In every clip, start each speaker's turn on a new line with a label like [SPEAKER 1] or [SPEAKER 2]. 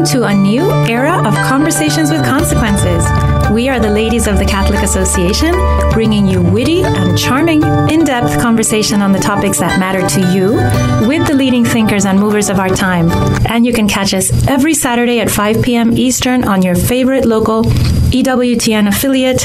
[SPEAKER 1] Welcome to a new era of Conversations with Consequences. We are the ladies of the Catholic Association, bringing you witty and charming, in depth conversation on the topics that matter to you with the leading thinkers and movers of our time. And you can catch us every Saturday at 5 p.m. Eastern on your favorite local EWTN affiliate,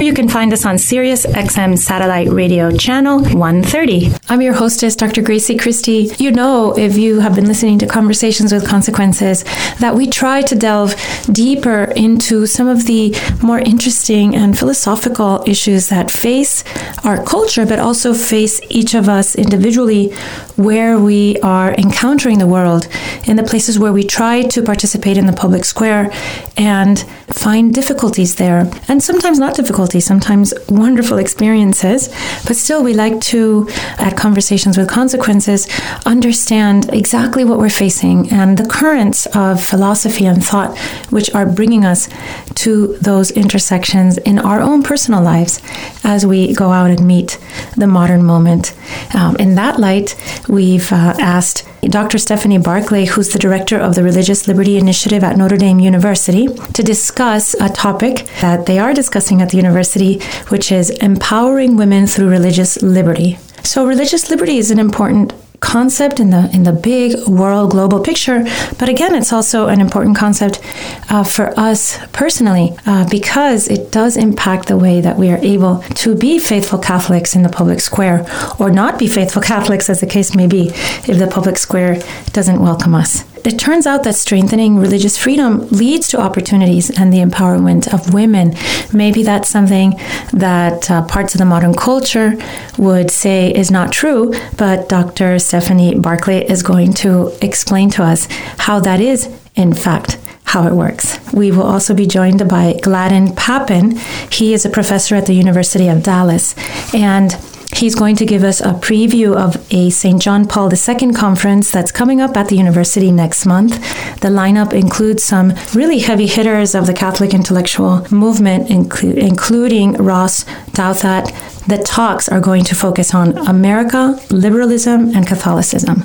[SPEAKER 1] you can find us on Sirius XM satellite radio channel 130. I'm your hostess, Dr. Grazie Christie. You know, if you have been listening to Conversations with Consequences, that we try to delve deeper into some of the more interesting and philosophical issues that face our culture, but also face each of us individually where we are encountering the world, in the places where we try to participate in the public square and find difficulties there. And sometimes not difficulties, sometimes wonderful experiences. But still, we like to, at Conversations with Consequences, understand exactly what we're facing and the currents of philosophy and thought which are bringing us to those intersections in our own personal lives as we go out and meet the modern moment. Um, in that light, we've uh, asked Dr. Stephanie Barclay, who's the director of the Religious Liberty Initiative at Notre Dame University, to discuss a topic that they are discussing at the university, which is empowering women through religious liberty. So, religious liberty is an important concept in the in the big world global picture but again it's also an important concept uh, for us personally uh, because it does impact the way that we are able to be faithful catholics in the public square or not be faithful catholics as the case may be if the public square doesn't welcome us it turns out that strengthening religious freedom leads to opportunities and the empowerment of women. Maybe that's something that uh, parts of the modern culture would say is not true, but Dr. Stephanie Barclay is going to explain to us how that is, in fact, how it works. We will also be joined by Gladden Pappin. He is a professor at the University of Dallas. And He's going to give us a preview of a St. John Paul II conference that's coming up at the university next month. The lineup includes some really heavy hitters of the Catholic intellectual movement, inclu- including Ross Douthat. The talks are going to focus on America, liberalism, and Catholicism.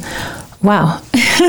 [SPEAKER 1] Wow,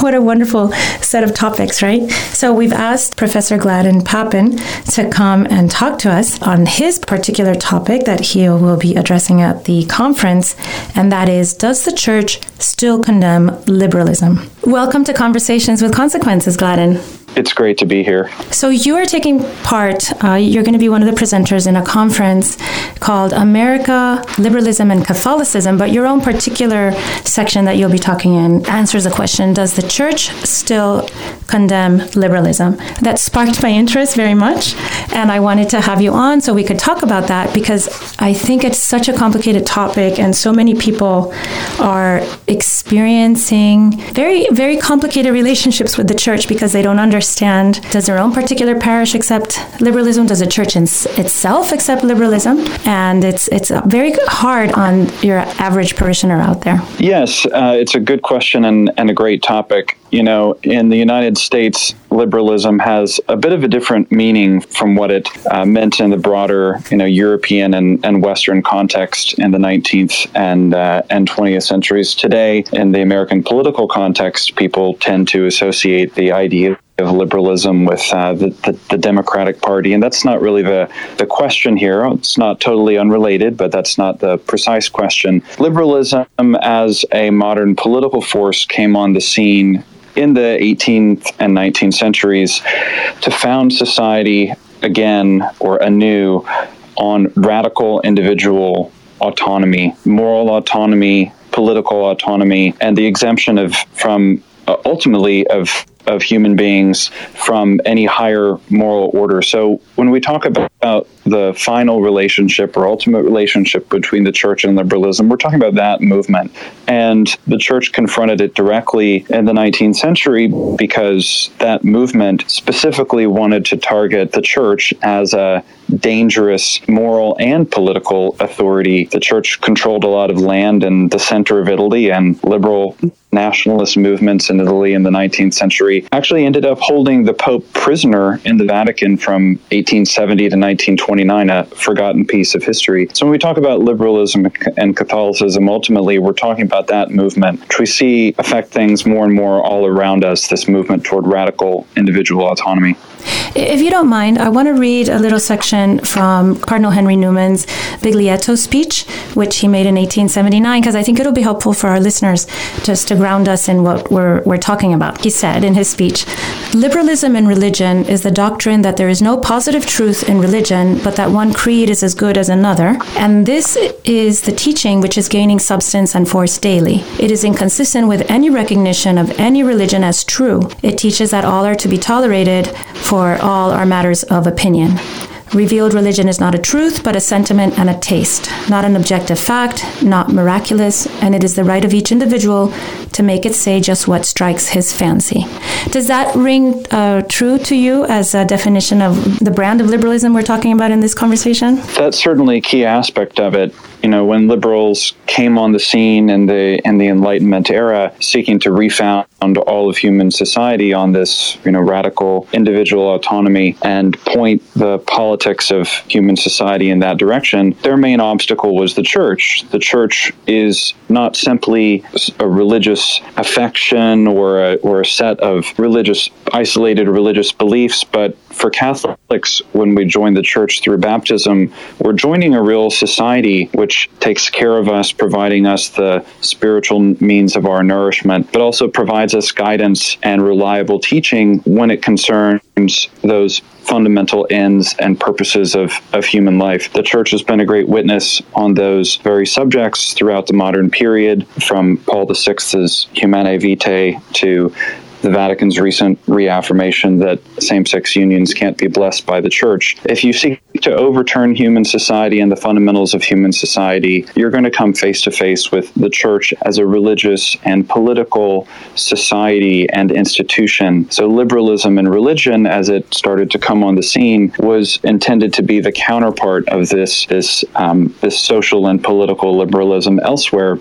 [SPEAKER 1] what a wonderful set of topics, right? So, we've asked Professor Gladden Pappin to come and talk to us on his particular topic that he will be addressing at the conference, and that is Does the Church still condemn liberalism? Welcome to Conversations with Consequences, Gladden.
[SPEAKER 2] It's great to be here.
[SPEAKER 1] So, you are taking part, uh, you're going to be one of the presenters in a conference called America, Liberalism, and Catholicism, but your own particular section that you'll be talking in answers the question Does the church still condemn liberalism? That sparked my interest very much, and I wanted to have you on so we could talk about that because I think it's such a complicated topic, and so many people are experiencing very, very complicated relationships with the church because they don't understand understand does their own particular parish accept liberalism? Does the church itself accept liberalism? And it's it's very hard on your average parishioner out there.
[SPEAKER 2] Yes, uh, it's a good question and, and a great topic. You know, in the United States, liberalism has a bit of a different meaning from what it uh, meant in the broader, you know, European and, and Western context in the 19th and uh, and 20th centuries. Today, in the American political context, people tend to associate the idea of liberalism with uh, the, the, the, Democratic Party. And that's not really the, the question here. It's not totally unrelated, but that's not the precise question. Liberalism as a modern political force came on the scene in the 18th and 19th centuries to found society again or anew on radical individual autonomy, moral autonomy, political autonomy, and the exemption of from uh, ultimately of of human beings from any higher moral order. So when we talk about the final relationship or ultimate relationship between the church and liberalism, we're talking about that movement. And the church confronted it directly in the 19th century because that movement specifically wanted to target the church as a dangerous moral and political authority. The church controlled a lot of land in the center of Italy, and liberal nationalist movements in Italy in the 19th century actually ended up holding the Pope prisoner in the Vatican from 1870 to 1929, a forgotten piece of history. So when we talk about liberalism and Catholicism, ultimately we're talking about that movement, which we see affect things more and more all around us, this movement toward radical individual autonomy.
[SPEAKER 1] If you don't mind, I want to read a little section from Cardinal Henry Newman's Biglietto speech, which he made in 1879, because I think it'll be helpful for our listeners just to ground us in what we're, we're talking about. He said in his speech Liberalism in religion is the doctrine that there is no positive truth in religion, but that one creed is as good as another. And this is the teaching which is gaining substance and force daily. It is inconsistent with any recognition of any religion as true. It teaches that all are to be tolerated, for all are matters of opinion. Revealed religion is not a truth, but a sentiment and a taste, not an objective fact, not miraculous, and it is the right of each individual to make it say just what strikes his fancy. Does that ring uh, true to you as a definition of the brand of liberalism we're talking about in this conversation?
[SPEAKER 2] That's certainly a key aspect of it you know, when liberals came on the scene in the in the Enlightenment era, seeking to refound all of human society on this, you know, radical individual autonomy and point the politics of human society in that direction, their main obstacle was the church. The church is not simply a religious affection or a, or a set of religious isolated religious beliefs, but for Catholics, when we join the church through baptism, we're joining a real society which takes care of us, providing us the spiritual means of our nourishment, but also provides us guidance and reliable teaching when it concerns those fundamental ends and purposes of, of human life. The church has been a great witness on those very subjects throughout the modern period, from Paul VI's Humanae Vitae to the Vatican's recent reaffirmation that same sex unions can't be blessed by the church. If you seek to overturn human society and the fundamentals of human society, you're going to come face to face with the church as a religious and political society and institution. So, liberalism and religion, as it started to come on the scene, was intended to be the counterpart of this, this, um, this social and political liberalism elsewhere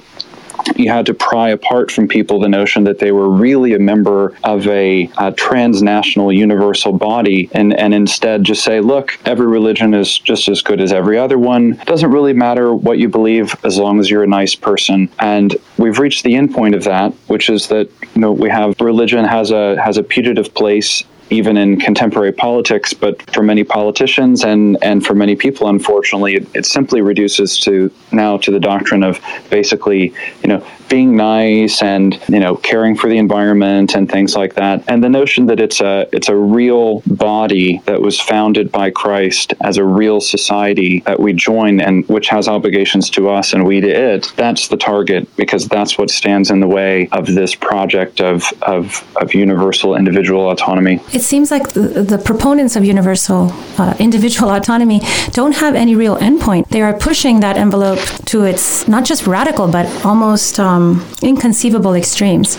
[SPEAKER 2] you had to pry apart from people the notion that they were really a member of a, a, transnational universal body and, and instead just say, look, every religion is just as good as every other one. It doesn't really matter what you believe as long as you're a nice person. And we've reached the end point of that, which is that you know we have religion has a has a putative place even in contemporary politics, but for many politicians and, and for many people, unfortunately, it, it simply reduces to now to the doctrine of basically, you know, being nice and you know caring for the environment and things like that. And the notion that it's a it's a real body that was founded by Christ as a real society that we join and which has obligations to us and we to it that's the target because that's what stands in the way of this project of of, of universal individual autonomy
[SPEAKER 1] seems like the, the proponents of universal uh, individual autonomy don't have any real endpoint. They are pushing that envelope to its not just radical but almost um, inconceivable extremes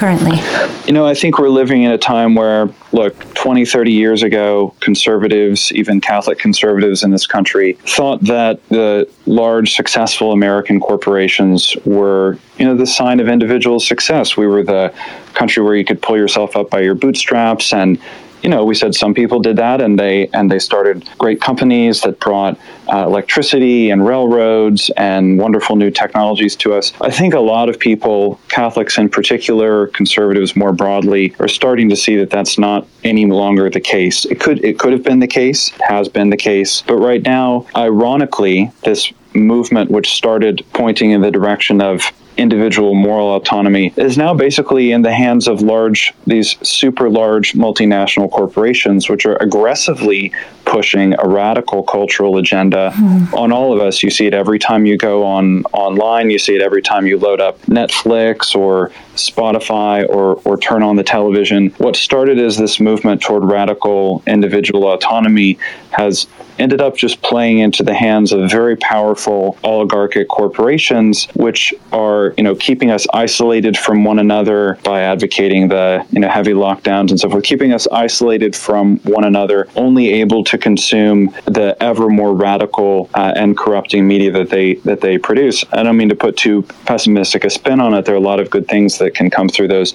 [SPEAKER 1] currently?
[SPEAKER 2] You know, I think we're living in a time where, look, 20, 30 years ago, conservatives, even Catholic conservatives in this country, thought that the large, successful American corporations were, you know, the sign of individual success. We were the country where you could pull yourself up by your bootstraps and you know, we said some people did that, and they and they started great companies that brought uh, electricity and railroads and wonderful new technologies to us. I think a lot of people, Catholics in particular, conservatives more broadly, are starting to see that that's not any longer the case. It could it could have been the case, has been the case, but right now, ironically, this movement which started pointing in the direction of individual moral autonomy is now basically in the hands of large, these super large multinational corporations, which are aggressively pushing a radical cultural agenda mm. on all of us. You see it every time you go on online. You see it every time you load up Netflix or Spotify or, or turn on the television. What started as this movement toward radical individual autonomy has ended up just playing into the hands of very powerful oligarchic corporations, which are you know, keeping us isolated from one another by advocating the, you know, heavy lockdowns and so forth, keeping us isolated from one another, only able to consume the ever more radical uh, and corrupting media that they that they produce. I don't mean to put too pessimistic a spin on it. There are a lot of good things that can come through those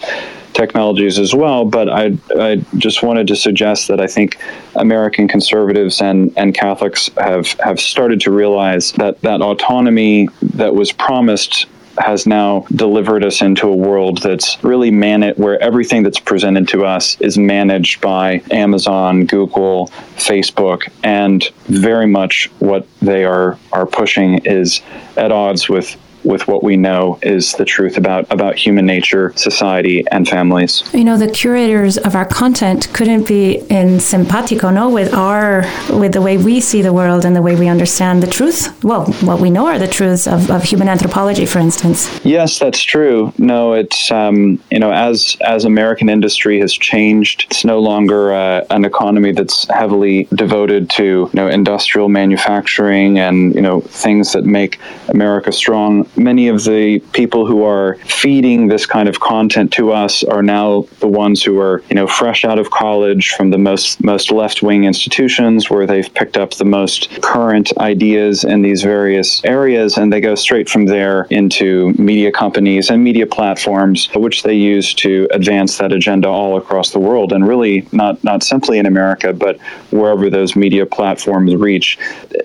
[SPEAKER 2] technologies as well. But I, I just wanted to suggest that I think American conservatives and, and Catholics have, have started to realize that that autonomy that was promised has now delivered us into a world that's really managed where everything that's presented to us is managed by Amazon, Google, Facebook, and very much what they are are pushing is at odds with with what we know is the truth about about human nature, society, and families.
[SPEAKER 1] You know, the curators of our content couldn't be in simpatico, no, with our with the way we see the world and the way we understand the truth. Well, what we know are the truths of, of human anthropology, for instance.
[SPEAKER 2] Yes, that's true. No, it's um, you know, as as American industry has changed, it's no longer uh, an economy that's heavily devoted to you know industrial manufacturing and you know things that make America strong many of the people who are feeding this kind of content to us are now the ones who are, you know, fresh out of college from the most most left-wing institutions where they've picked up the most current ideas in these various areas and they go straight from there into media companies and media platforms which they use to advance that agenda all across the world and really not not simply in America but wherever those media platforms reach.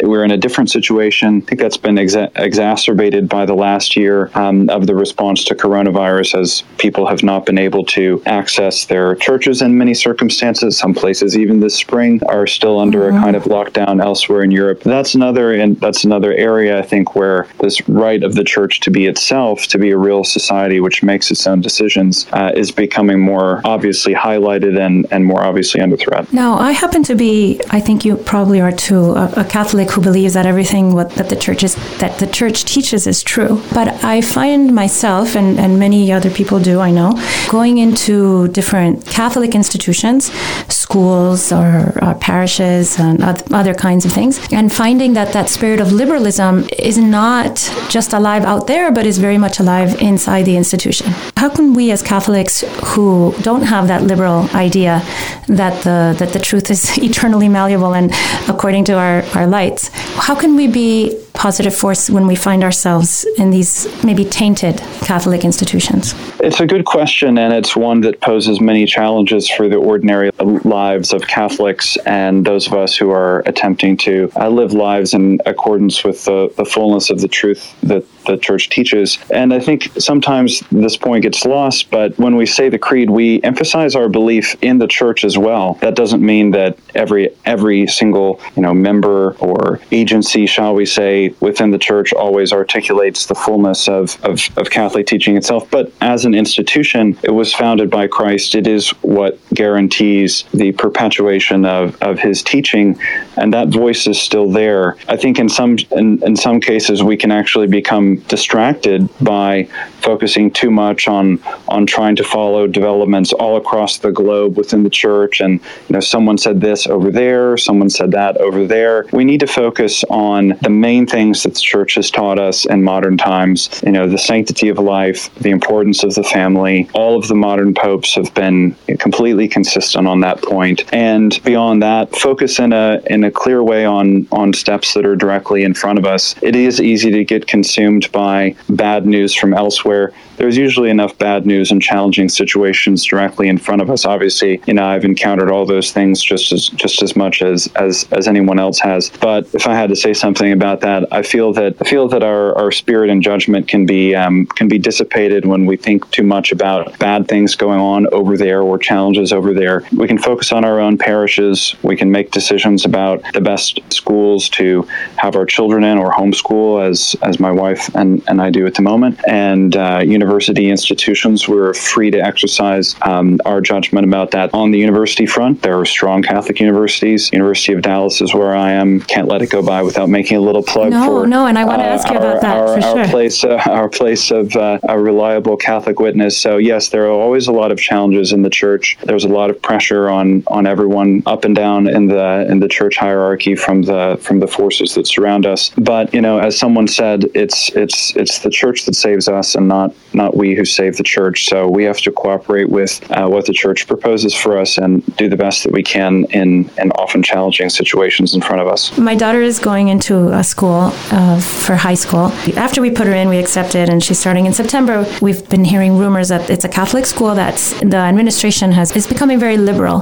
[SPEAKER 2] We're in a different situation. I think that's been exa- exacerbated by the last year um, of the response to coronavirus as people have not been able to access their churches in many circumstances. Some places, even this spring, are still under mm-hmm. a kind of lockdown elsewhere in Europe. That's another and that's another area I think where this right of the church to be itself, to be a real society which makes its own decisions, uh, is becoming more obviously highlighted and, and more obviously under threat.
[SPEAKER 1] Now, I happen to be, I think you probably are too, a, a Catholic who believes that everything what, that the church is that the church teaches is true. But I find myself, and, and many other people do, I know, going into different Catholic institutions, schools or, or parishes and other kinds of things, and finding that that spirit of liberalism is not just alive out there, but is very much alive inside the institution. How can we as Catholics who don't have that liberal idea that the, that the truth is eternally malleable and according to our, our lights, how can we be positive force when we find ourselves in these maybe tainted Catholic institutions?
[SPEAKER 2] It's a good question, and it's one that poses many challenges for the ordinary lives of Catholics and those of us who are attempting to uh, live lives in accordance with the, the fullness of the truth that the church teaches. And I think sometimes this point gets lost, but when we say the creed, we emphasize our belief in the church as well. That doesn't mean that every every single you know member or agency, shall we say, within the church always articulates the fullness of, of, of Catholic teaching itself. But as an institution, it was founded by Christ. It is what guarantees the perpetuation of, of his teaching, and that voice is still there. I think in some in, in some cases we can actually become distracted by focusing too much on on trying to follow developments all across the globe within the church. And you know someone said this over there someone said that over there. We need to focus on the main things that the church has taught us in modern times. You know the sanctity of life the importance of the family. All of the modern popes have been completely consistent on that point. and beyond that focus in a in a clear way on on steps that are directly in front of us. It is easy to get consumed by bad news from elsewhere where there's usually enough bad news and challenging situations directly in front of us. Obviously, you know, I've encountered all those things just as just as much as as, as anyone else has. But if I had to say something about that, I feel that I feel that our, our spirit and judgment can be um, can be dissipated when we think too much about bad things going on over there or challenges over there. We can focus on our own parishes. We can make decisions about the best schools to have our children in or homeschool, as as my wife and, and I do at the moment, and uh, university institutions. We're free to exercise um, our judgment about that. On the university front, there are strong Catholic universities. University of Dallas is where I am. Can't let it go by without making a little plug
[SPEAKER 1] no,
[SPEAKER 2] for
[SPEAKER 1] no, and I want to uh, ask you
[SPEAKER 2] our,
[SPEAKER 1] about that
[SPEAKER 2] our,
[SPEAKER 1] for
[SPEAKER 2] our
[SPEAKER 1] sure.
[SPEAKER 2] Place, uh, our place of uh, a reliable Catholic witness. So yes, there are always a lot of challenges in the church. There's a lot of pressure on on everyone up and down in the in the church hierarchy from the from the forces that surround us. But you know, as someone said, it's it's it's the church that saves us and not not we who save the church. So we have to cooperate with uh, what the church proposes for us and do the best that we can in in often challenging situations in front of us.
[SPEAKER 1] My daughter is going into a school uh, for high school. After we put her in, we accepted, and she's starting in September. We've been hearing rumors that it's a Catholic school that's the administration has is becoming very liberal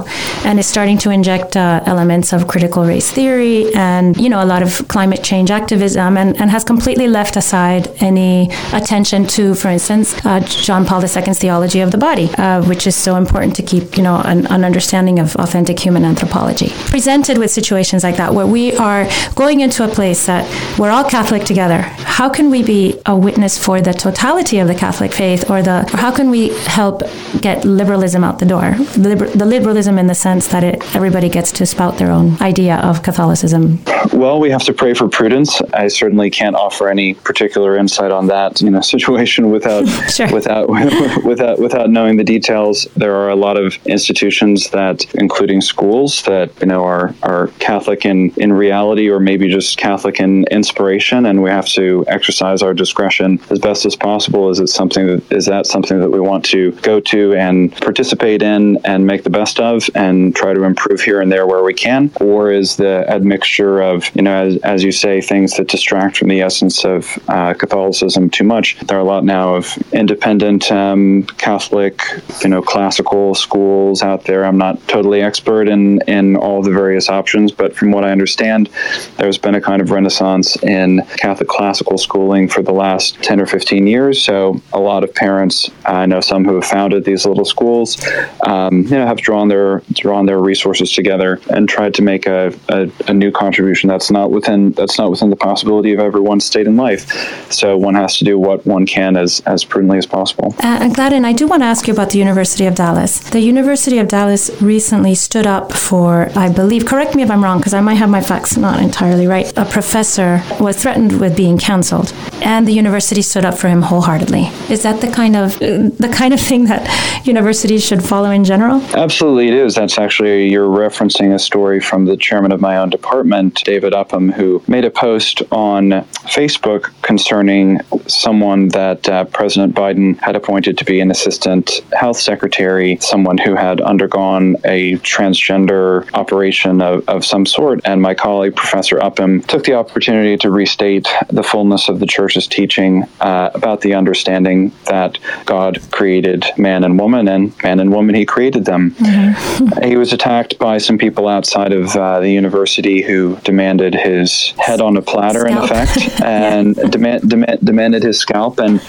[SPEAKER 1] and is starting to inject uh, elements of critical race theory and you know a lot of climate change activism and, and has completely left aside any attention to, for instance, uh, John Paul II's theology of the body, uh, which is so important to keep you know an, an understanding of authentic human anthropology. Presented with situations like that, where we are going into a place that we're all Catholic together, how can we be a witness for the totality of the Catholic faith, or the or how can we help get liberalism out the door? The, liber- the liberalism in the sense that it, everybody gets to spout their own idea of Catholicism.
[SPEAKER 2] Well, we have to pray for prudence. I certainly can't offer any particular insight on that you know situation without sure. without without without knowing the details. There are a lot of institutions that, including schools, that you know are are Catholic in in reality or maybe just Catholic in inspiration, and we have to exercise our discretion as best as possible. Is it something that is that something that we want to go to and participate in and make the best of and try to improve here and there where we can, or is the admixture of you know as, as you say things that distract from the essence of uh, Catholicism too much? There are a lot now of independent um, Catholic you know classical schools out there. I'm not totally expert in in all the various options, but from what I understand, there's been a kind of renaissance in Catholic classical schooling for the last 10 or 15 years. So a lot of parents, I know some who have founded these little schools, um, you know, have drawn their drawn their resources together and tried to make a, a, a new contribution that's not within that's not within the possibility of everyone's state in life. So one has to do what one can as as prudently as possible.
[SPEAKER 1] Uh, and Gladden, I do want to ask you about the University of Dallas. The University of Dallas recently stood up for, I believe, correct me if I'm wrong, because I might have my facts not entirely right. A professor was threatened with being canceled, and the university stood up for him wholeheartedly. Is that the kind of the kind of thing that universities should follow in general?
[SPEAKER 2] Absolutely, it is. That's actually you're referencing a story from the chairman of my own department, David Upham, who made a post on Facebook concerning someone that uh, President Biden had appointed to be an assistant health secretary, someone who had undergone a transgender operation of, of some sort. And my colleague, Professor Upham, took the opportunity to restate the fullness of the church's teaching uh, about the understanding that God created man and woman, and man and woman, he created them. Mm-hmm. he was attacked by some people outside of uh, the university who demanded his head on a platter, scalp. in effect, and demand, demand, demanded his scalp. And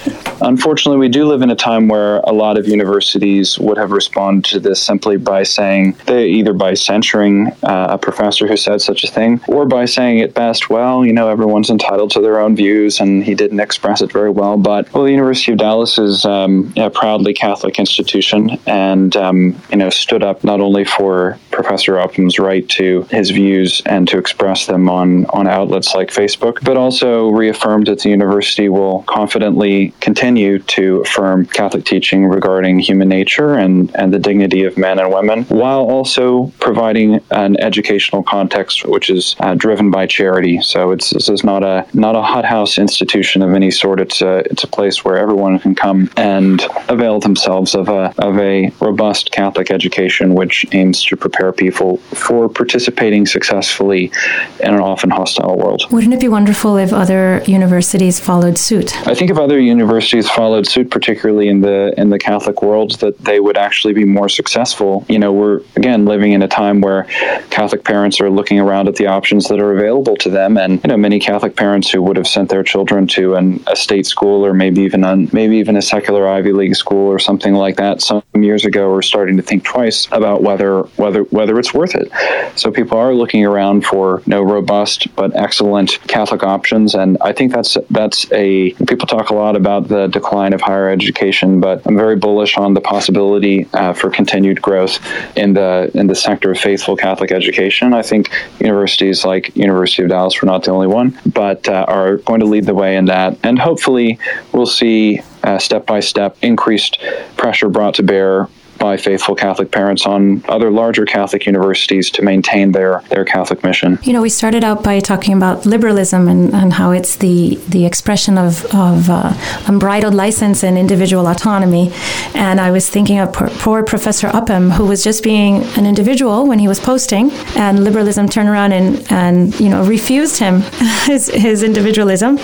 [SPEAKER 2] unfortunately, we do live in a time where a lot of universities would have responded to this simply by saying, they either by censuring uh, a professor who said such a thing, or by saying at best, well, you know, everyone's entitled to their own views, and he didn't express it very well. But well, the University of Dallas is um, a proudly Catholic institution, and um, you know, stood up not only for Professor Upham's right to his views and to express them on on outlets like Facebook, but also reaffirmed that the university will confidently continue to affirm Catholic teaching regarding human nature and and the dignity of men and women, while also providing an educational context which is uh, driven by charity. So it's this is not a not a hothouse institution of any sort. It's a it's a place where everyone can come and avail themselves of a of a robust Catholic education, which aims to prepare people for participating successfully in an often hostile world.
[SPEAKER 1] Wouldn't it be wonderful if other universities followed suit?
[SPEAKER 2] I think if other universities followed suit, particularly in the in the Catholic world, that they would actually be more successful. You know, we're again living in a time where Catholic parents are looking around at the options that are available to them, and you know, many Catholic parents who would have sent their children to an, a state school or maybe even a, maybe even a secular Ivy League school or something like that some years ago are starting to think twice about whether whether whether it's worth it. So people are looking around for you know, robust but excellent Catholic options, and I think that's that's a people talk a lot about the decline of higher education, but I'm very bullish on the possibility uh, for continued growth in the in the sector of faithful Catholic education. I think universities like University of Dallas, we're not the only one, but uh, are going to lead the way in that, and hopefully we'll see uh, step by step increased pressure brought to bear by faithful Catholic parents on other larger Catholic universities to maintain their, their Catholic mission.
[SPEAKER 1] You know, we started out by talking about liberalism and, and how it's the, the expression of, of uh, unbridled license and individual autonomy. And I was thinking of poor, Professor Upham, who was just being an individual when he was posting, and liberalism turned around and, and you know, refused him his, his individualism.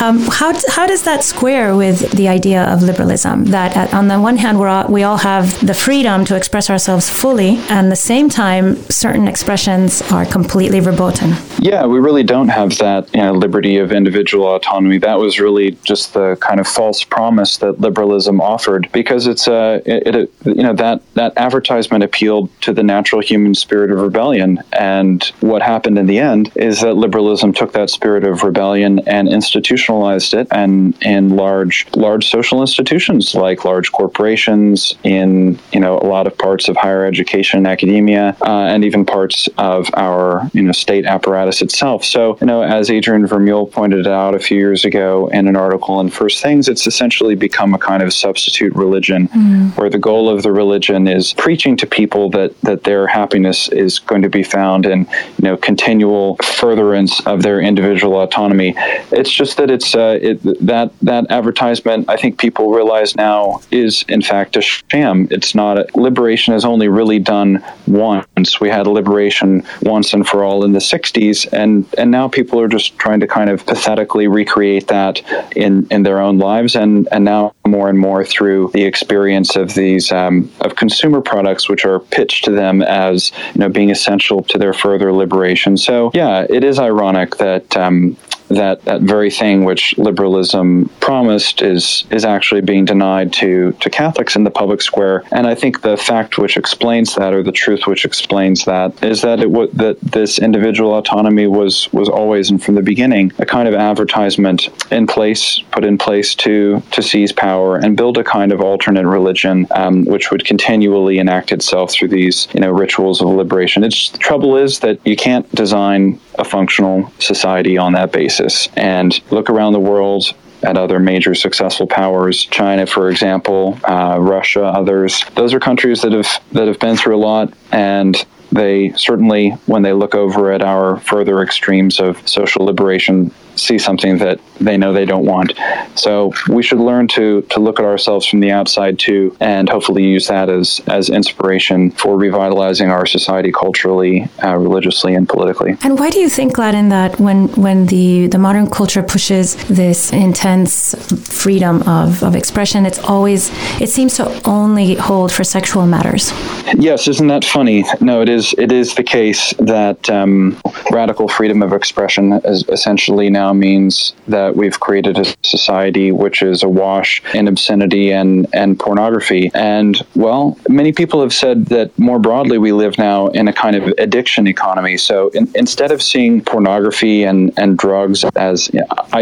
[SPEAKER 1] Um, how, how does that square with the idea of liberalism? That at, on the one hand, we're all, we all have the freedom to express ourselves fully, and at the same time, certain expressions are completely verboten.
[SPEAKER 2] Yeah, we really don't have that you know, liberty of individual autonomy. That was really just the kind of false promise that liberalism offered, because it's a uh, it, it, you know that that advertisement appealed to the natural human spirit of rebellion, and what happened in the end is that liberalism took that spirit of rebellion and institutionalized it, and in large large social institutions like large corporations, in you know a lot of parts of higher education and academia, uh, and even parts of our you know state apparatus itself. So you know, as Adrian Vermeule pointed out a few years ago in an article in First Things, it's essentially become a kind of substitute religion, mm. where the goal of the religion is preaching to people that that their happiness is going to be found in you know continual furtherance of their individual autonomy. It's just that it's uh, it, that that advertisement. I think people realize now is in fact a sham. It's not a, liberation is only really done once. We had liberation once and for all in the 60s, and and now people are just trying to kind of pathetically recreate that in in their own lives, and and now more and more through the experience of these um, of consumer products, which are pitched to them as you know being essential to their further liberation. So yeah, it is ironic that um, that that very thing which liberalism promised is is actually being denied to to Catholics in the public square. And I think the fact which explains that, or the truth which explains that, is that it that this individual autonomy was was always and from the beginning a kind of advertisement in place, put in place to to seize power and build a kind of alternate religion, um, which would continually enact itself through these you know rituals of liberation. It's the trouble is that you can't design a functional society on that basis. And look around the world at other major successful powers, China, for example, uh, Russia, others. Those are countries that have that have been through a lot, and they certainly, when they look over at our further extremes of social liberation, see something that they know they don't want. So we should learn to to look at ourselves from the outside too, and hopefully use that as as inspiration for revitalizing our society culturally, uh, religiously, and politically.
[SPEAKER 1] And why do you think, Gladden, that when when the the modern culture pushes this intense freedom of, of expression, it's always it seems to only hold for sexual matters?
[SPEAKER 2] Yes, isn't that funny? No, it is. It is the case that um, radical freedom of expression is essentially now now means that we've created a society which is awash in obscenity and, and pornography. And, well, many people have said that more broadly, we live now in a kind of addiction economy. So in, instead of seeing pornography and, and drugs as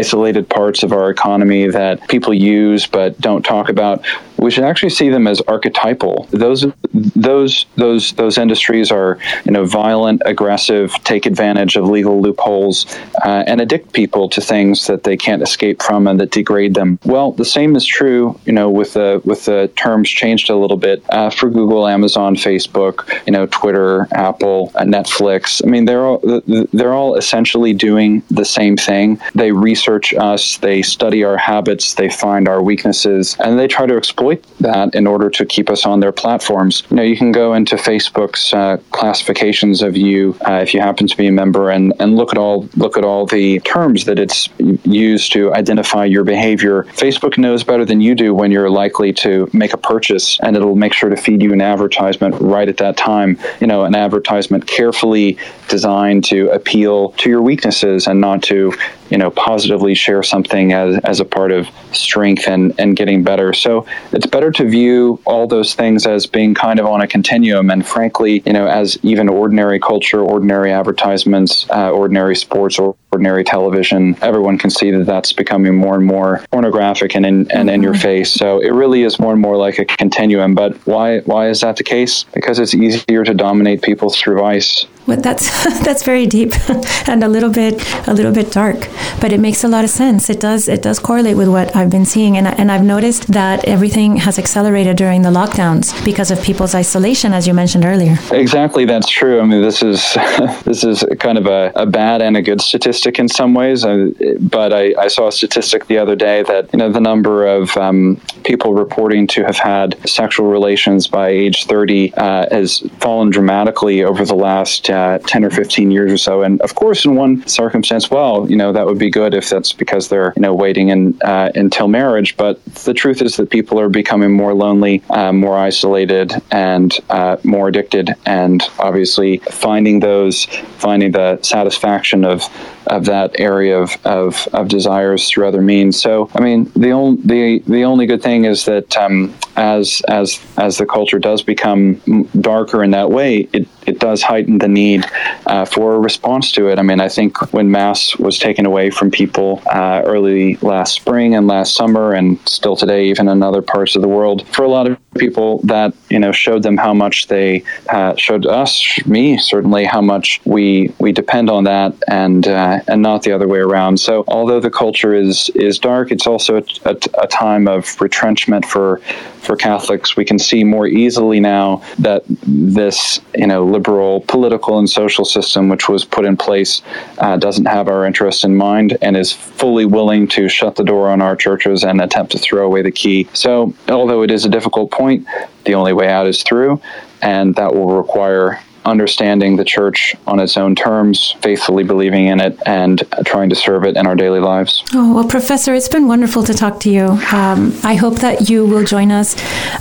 [SPEAKER 2] isolated parts of our economy that people use but don't talk about, we should actually see them as archetypal. Those those those those industries are you know violent, aggressive, take advantage of legal loopholes, uh, and addict people to things that they can't escape from and that degrade them. Well, the same is true you know with the with the terms changed a little bit uh, for Google, Amazon, Facebook, you know Twitter, Apple, uh, Netflix. I mean they're all they're all essentially doing the same thing. They research us, they study our habits, they find our weaknesses, and they try to exploit that in order to keep us on their platforms. You know, you can go into Facebook's uh, classifications of you uh, if you happen to be a member and, and look at all look at all the terms that it's used to identify your behavior. Facebook knows better than you do when you're likely to make a purchase, and it'll make sure to feed you an advertisement right at that time. You know, an advertisement carefully designed to appeal to your weaknesses and not to you know positively share something as, as a part of strength and, and getting better. So it's better to view all those things as being kind of on a continuum and frankly you know as even ordinary culture ordinary advertisements uh, ordinary sports or ordinary television everyone can see that that's becoming more and more pornographic and in, and in your mm-hmm. face. So it really is more and more like a continuum. But why why is that the case? Because it's easier to dominate people through vice
[SPEAKER 1] Well, that's that's very deep and a little bit a little bit dark, but it makes a lot of sense. It does it does correlate with what I've been seeing, and and I've noticed that everything has accelerated during the lockdowns because of people's isolation, as you mentioned earlier.
[SPEAKER 2] Exactly, that's true. I mean, this is this is kind of a, a bad and a good statistic in some ways, but I, I saw a statistic the other day that you know the number of um, people reporting to have had sexual relations by age 30 uh, has fallen dramatically over the last uh, 10 or 15 years or so. And of course, in one circumstance, well, you know, that would be good if that's because they're, you know, waiting in, uh, until marriage. But the truth is that people are becoming more lonely, uh, more isolated, and uh, more addicted. And obviously, finding those, finding the satisfaction of, of that area of, of, of desires through other means. So, I mean, the only the the only good thing is that um, as as as the culture does become darker in that way, it it does heighten the need uh, for a response to it. I mean, I think when mass was taken away from people uh, early last spring and last summer, and still today, even in other parts of the world, for a lot of people, that you know showed them how much they uh, showed us, me certainly, how much we we depend on that, and uh, and not the other way around. So, although the culture is is dark, it's also a, a, a time of retrenchment for for Catholics. We can see more easily now that this you know liberal political and social system, which was put in place, uh, doesn't have our interests in mind and is fully willing to shut the door on our churches and attempt to throw away the key. So, although it is a difficult point, the only way out is through, and that will require understanding the church on its own terms, faithfully believing in it, and trying to serve it in our daily lives.
[SPEAKER 1] Oh, well, Professor, it's been wonderful to talk to you. Um, I hope that you will join us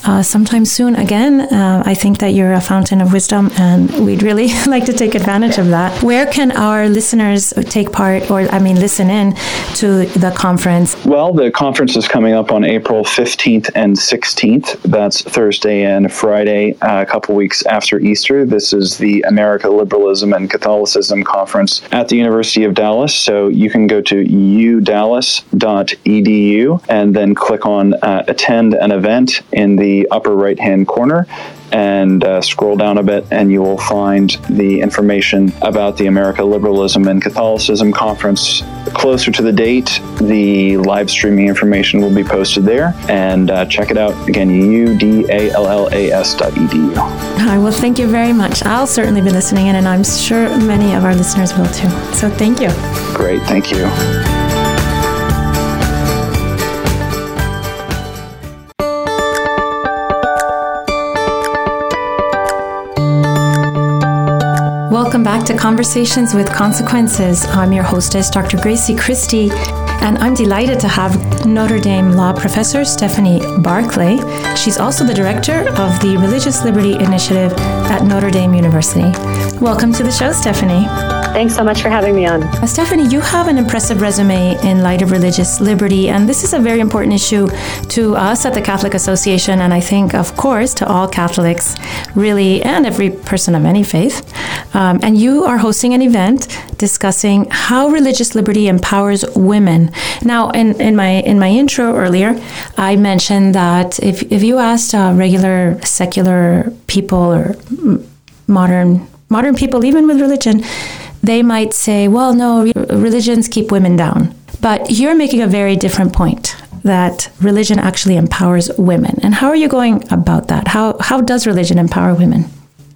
[SPEAKER 1] uh, sometime soon again. Uh, I think that you're a fountain of wisdom, and we'd really like to take advantage of that. Where can our listeners take part, or I mean, listen in to the conference?
[SPEAKER 2] Well, the conference is coming up on April 15th and 16th. That's Thursday and Friday, uh, a couple weeks after Easter. This is the America Liberalism and Catholicism Conference at the University of Dallas. So you can go to udallas.edu and then click on uh, attend an event in the upper right hand corner and uh, scroll down a bit, and you will find the information about the America Liberalism and Catholicism Conference. Closer to the date, the live streaming information will be posted there, and uh, check it out again, udallas.edu.
[SPEAKER 1] Hi, well, thank you very much. I'll certainly be listening in, and I'm sure many of our listeners will too. So thank you.
[SPEAKER 2] Great, thank you.
[SPEAKER 1] Welcome back to Conversations with Consequences. I'm your hostess, Dr. Grazie Christie, and I'm delighted to have Notre Dame law professor Stephanie Barclay. She's also the director of the Religious Liberty Initiative at Notre Dame University. Welcome to the show, Stephanie.
[SPEAKER 3] Thanks so much for having me on.
[SPEAKER 1] Uh, Stephanie, you have an impressive resume in light of religious liberty, and this is a very important issue to us at the Catholic Association, and I think, of course, to all Catholics, really, and every person of any faith. Um, and you are hosting an event discussing how religious liberty empowers women. Now, in, in my in my intro earlier, I mentioned that if if you asked uh, regular secular people or modern modern people, even with religion, they might say, well, no, religions keep women down. But you're making a very different point that religion actually empowers women. And how are you going about that? How, how does religion empower women?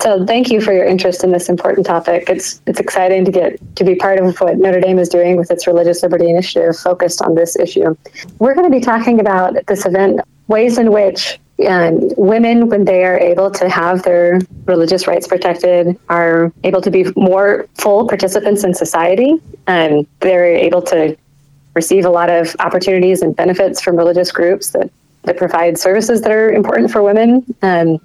[SPEAKER 3] So thank you for your interest in this important topic. It's it's exciting to get to be part of what Notre Dame is doing with its religious liberty initiative focused on this issue. We're going to be talking about this event ways in which um, women, when they are able to have their religious rights protected, are able to be more full participants in society. and they're able to receive a lot of opportunities and benefits from religious groups that, that provide services that are important for women. Um,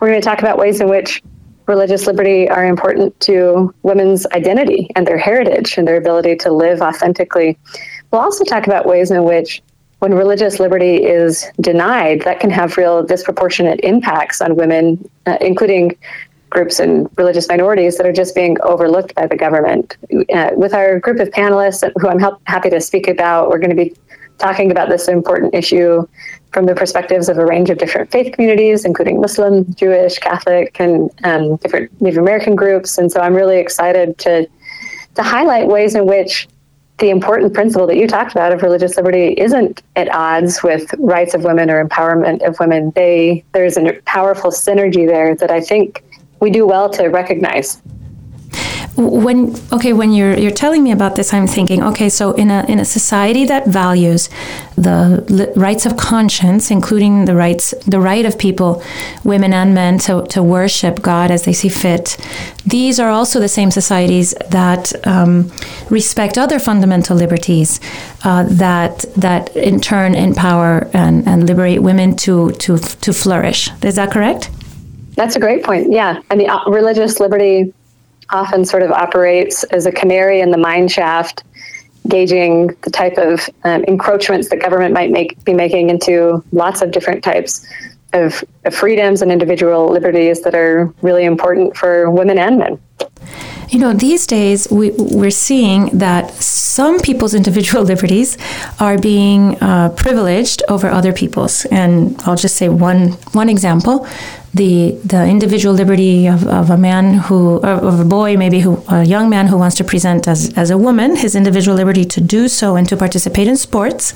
[SPEAKER 3] we're going to talk about ways in which religious liberty are important to women's identity and their heritage and their ability to live authentically. We'll also talk about ways in which when religious liberty is denied, that can have real disproportionate impacts on women, uh, including groups and religious minorities that are just being overlooked by the government. Uh, with our group of panelists, who I'm help- happy to speak about, we're going to be talking about this important issue from the perspectives of a range of different faith communities, including Muslim, Jewish, Catholic, and um, different Native American groups. And so I'm really excited to to highlight ways in which the important principle that you talked about of religious liberty isn't at odds with rights of women or empowerment of women. They there's a powerful synergy there that I think we do well to recognize
[SPEAKER 1] when okay when you're you're telling me about this i'm thinking okay so in a in a society that values the li- rights of conscience including the rights the right of people women and men to, to worship god as they see fit these are also the same societies that um, respect other fundamental liberties uh, that that in turn empower and, and liberate women to to to flourish. Is that correct?
[SPEAKER 3] That's a great point. Yeah. I mean uh, religious liberty often sort of operates as a canary in the mine shaft, gauging the type of um, encroachments that government might make be making into lots of different types of, of freedoms and individual liberties that are really important for women and men.
[SPEAKER 1] You know, these days we, we're seeing that some people's individual liberties are being uh, privileged over other people's. And I'll just say one one example: the the individual liberty of, of a man who of a boy maybe who a young man who wants to present as as a woman, his individual liberty to do so and to participate in sports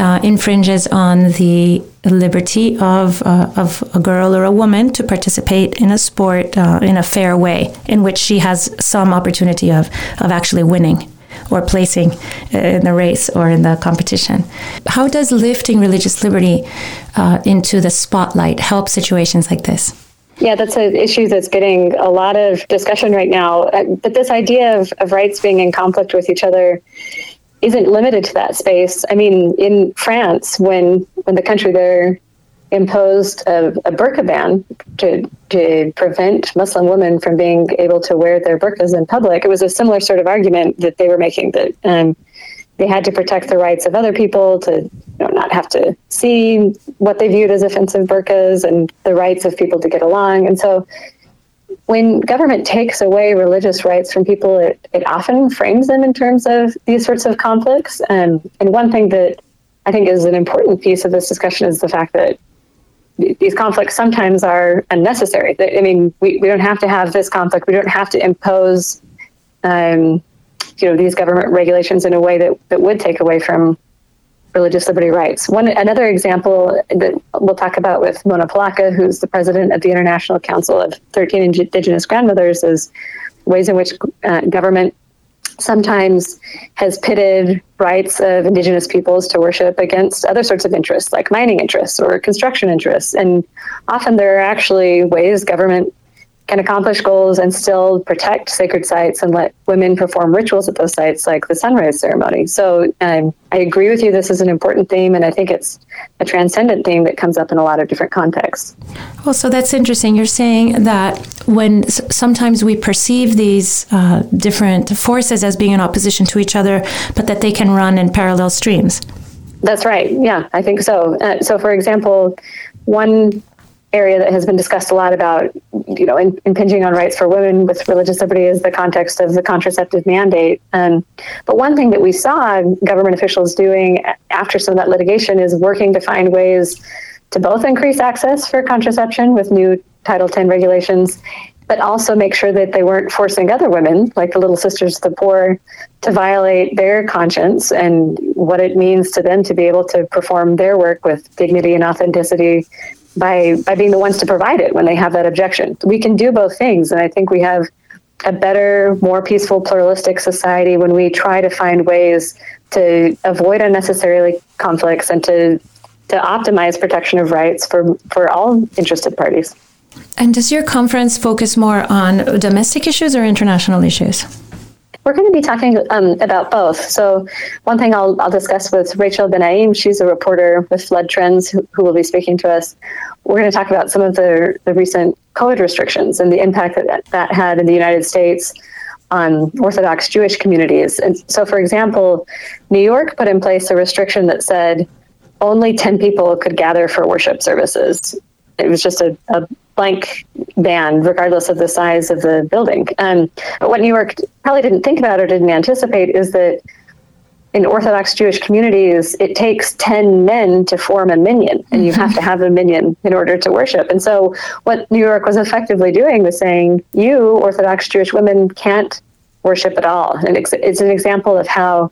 [SPEAKER 1] uh, infringes on the liberty of, uh, of a girl or a woman to participate in a sport uh, in a fair way, in which she has some opportunity of, of actually winning or placing uh, in the race or in the competition. How does lifting religious liberty uh, into the spotlight help situations like this?
[SPEAKER 3] Yeah, that's an issue that's getting a lot of discussion right now. Uh, but this idea of, of rights being in conflict with each other isn't limited to that space. I mean, in France, when when the country there imposed a, a burqa ban to to prevent Muslim women from being able to wear their burqas in public, it was a similar sort of argument that they were making that um, they had to protect the rights of other people to you know, not have to see what they viewed as offensive burqas and the rights of people to get along. And so when government takes away religious rights from people, it, it often frames them in terms of these sorts of conflicts. Um, and one thing that I think is an important piece of this discussion is the fact that these conflicts sometimes are unnecessary. I mean, we, we don't have to have this conflict. We don't have to impose, um, you know, these government regulations in a way that, that would take away from religious liberty rights. One another example that we'll talk about with Mona Polacca, who's the president of the International Council of 13 Indigenous Grandmothers, is ways in which uh, government sometimes has pitted rights of indigenous peoples to worship against other sorts of interests like mining interests or construction interests. And often there are actually ways government can accomplish goals and still protect sacred sites and let women perform rituals at those sites, like the sunrise ceremony. So um, I agree with you. This is an important theme, and I think it's a transcendent theme that comes up in a lot of different contexts.
[SPEAKER 1] Well, so that's interesting. You're saying that when s- sometimes we perceive these uh, different forces as being in opposition to each other, but that they can run in parallel streams.
[SPEAKER 3] That's right. Yeah, I think so. Uh, so, for example, one area that has been discussed a lot about, you know, in, impinging on rights for women with religious liberty is the context of the contraceptive mandate. Um, but one thing that we saw government officials doing after some of that litigation is working to find ways to both increase access for contraception with new Title X regulations, but also make sure that they weren't forcing other women, like the Little Sisters of the Poor, to violate their conscience and what it means to them to be able to perform their work with dignity and authenticity by by being the ones to provide it when they have that objection. We can do both things, and I think we have a better, more peaceful, pluralistic society when we try to find ways to avoid unnecessarily conflicts and to to optimize protection of rights for for all interested parties.
[SPEAKER 1] And does your conference focus more on domestic issues or international issues?
[SPEAKER 3] We're going to be talking um, about both. So, one thing I'll, I'll discuss with Rachel Benaim, she's a reporter with Flood Trends who, who will be speaking to us. We're going to talk about some of the, the recent COVID restrictions and the impact that that had in the United States on Orthodox Jewish communities. And so, for example, New York put in place a restriction that said only 10 people could gather for worship services. It was just a, a blank ban, regardless of the size of the building. Um, but what New York probably didn't think about or didn't anticipate is that in Orthodox Jewish communities, it takes 10 men to form a minyan, and you have to have a minyan in order to worship. And so, what New York was effectively doing was saying, you, Orthodox Jewish women, can't worship at all. And it's an example of how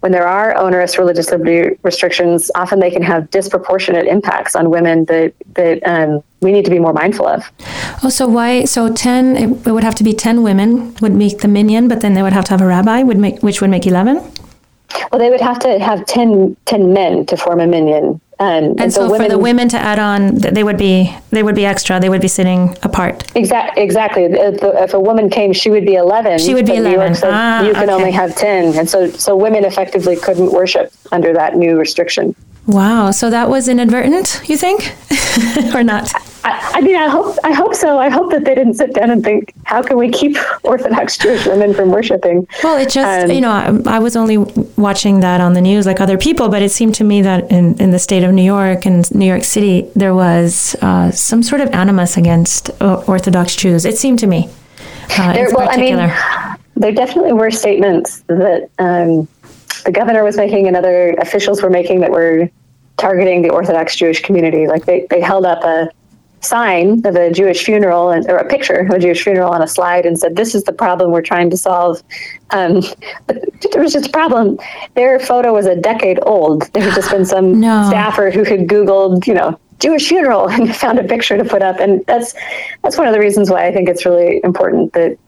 [SPEAKER 3] when there are onerous religious liberty restrictions, often they can have disproportionate impacts on women that that um, we need to be more mindful of.
[SPEAKER 1] Oh, so why? So ten? It, it, would have to be ten women would make the minyan, but then they would have to have a rabbi, would make which would make eleven.
[SPEAKER 3] Well, they would have to have 10, 10 men to form a minyan.
[SPEAKER 1] Um, and, and, so, so women, for the women to add on, they would be they would be extra. They would be sitting apart.
[SPEAKER 3] Exactly. Exactly. If, if, a woman came, she would be eleven.
[SPEAKER 1] She would be eleven.
[SPEAKER 3] Ah, you can okay. only have ten, and so so women effectively couldn't worship under that new restriction.
[SPEAKER 1] Wow. So that was inadvertent, you think, or not?
[SPEAKER 3] I, I, mean, I hope I hope so. I hope that they didn't sit down and think, how can we keep Orthodox Jewish women from worshiping?
[SPEAKER 1] Well, it just um, you know, I, I, was only watching that on the news like other people, but it seemed to me that in, in the state of New York and New York City, there was uh, some sort of animus against uh, Orthodox Jews. It seemed to me. Uh, there, well, particular.
[SPEAKER 3] I mean, there definitely were statements that um, the governor was making and other officials were making that were targeting the Orthodox Jewish community. Like they, they held up a sign of a Jewish funeral and, or a picture of a Jewish funeral on a slide and said, "This is the problem we're trying to solve." Um, but there was just a problem. Their photo was a decade old. There had just been some no. staffer who had Googled, you know, Jewish funeral and found a picture to put up, and that's that's one of the reasons why I think it's really important that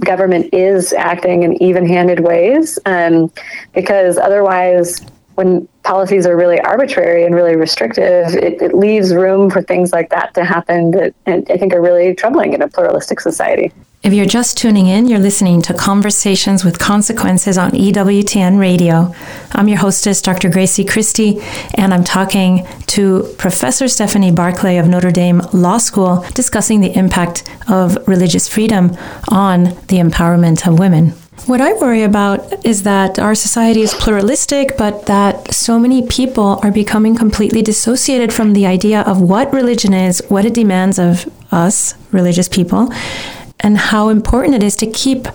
[SPEAKER 3] government is acting in even-handed ways, um, because otherwise when policies are really arbitrary and really restrictive, it, it, leaves room for things like that to happen that I think are really troubling in a pluralistic society.
[SPEAKER 1] If you're just tuning in, you're listening to Conversations with Consequences on EWTN Radio. I'm your hostess, Dr. Grazie Christie, and I'm talking to Professor Stephanie Barclay of Notre Dame Law School discussing the impact of religious freedom on the empowerment of women. What I worry about is that our society is pluralistic, but that so many people are becoming completely dissociated from the idea of what religion is, what it demands of us, religious people, and how important it is to keep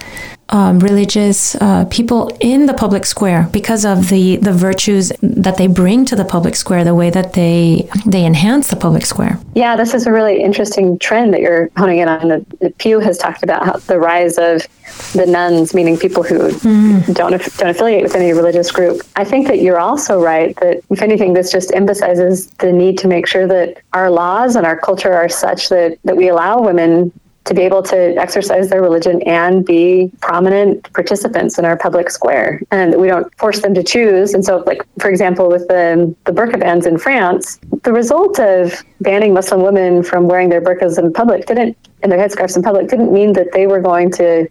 [SPEAKER 1] um, religious uh, people in the public square because of the, the virtues that they bring to the public square, the way that they they enhance the public square.
[SPEAKER 3] Yeah, this is a really interesting trend that you're honing in on. The, Pew has talked about how the rise of the nones, meaning people who mm. don't don't affiliate with any religious group. I think that you're also right that if anything, this just emphasizes the need to make sure that our laws and our culture are such that that we allow women to be able to exercise their religion and be prominent participants in our public square. And we don't force them to choose. And so like for example with the the burqa bans in France the result of banning muslim women from wearing their burqas in public didn't and their headscarves in public didn't mean that they were going to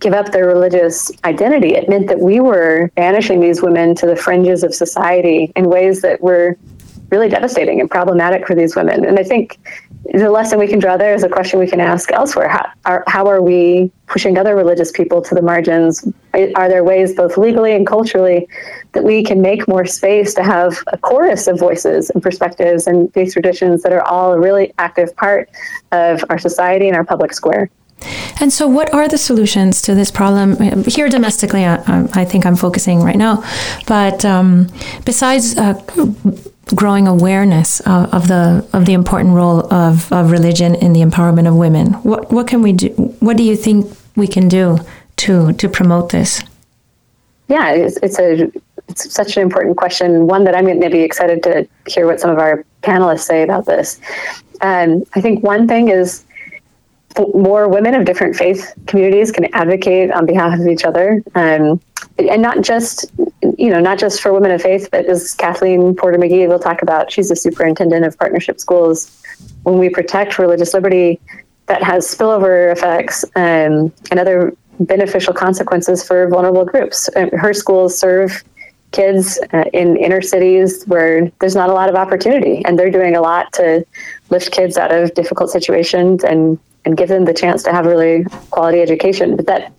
[SPEAKER 3] give up their religious identity. It meant that we were banishing these women to the fringes of society in ways that were really devastating and problematic for these women. And i think the lesson we can draw there is a question we can ask elsewhere. How are, how are we pushing other religious people to the margins? Are there ways, both legally and culturally, that we can make more space to have a chorus of voices and perspectives and faith traditions that are all a really active part of our society and our public square?
[SPEAKER 1] And so, what are the solutions to this problem here domestically? I, I think I'm focusing right now, but um, besides uh, growing awareness of, of, the of the important role of, of religion in the empowerment of women. What what can we do? What do you think we can do to to promote this?
[SPEAKER 3] Yeah, it's, it's a it's such an important question. One that I'm going to be excited to hear what some of our panelists say about this. Um, I think one thing is more women of different faith communities can advocate on behalf of each other. Um, and not just you know not just for women of faith but as kathleen porter magee will talk about she's the superintendent of partnership schools. When we protect religious liberty that has spillover effects um, and other beneficial consequences for vulnerable groups. Her schools serve kids uh, in inner cities where there's not a lot of opportunity and they're doing a lot to lift kids out of difficult situations and and give them the chance to have really quality education. But that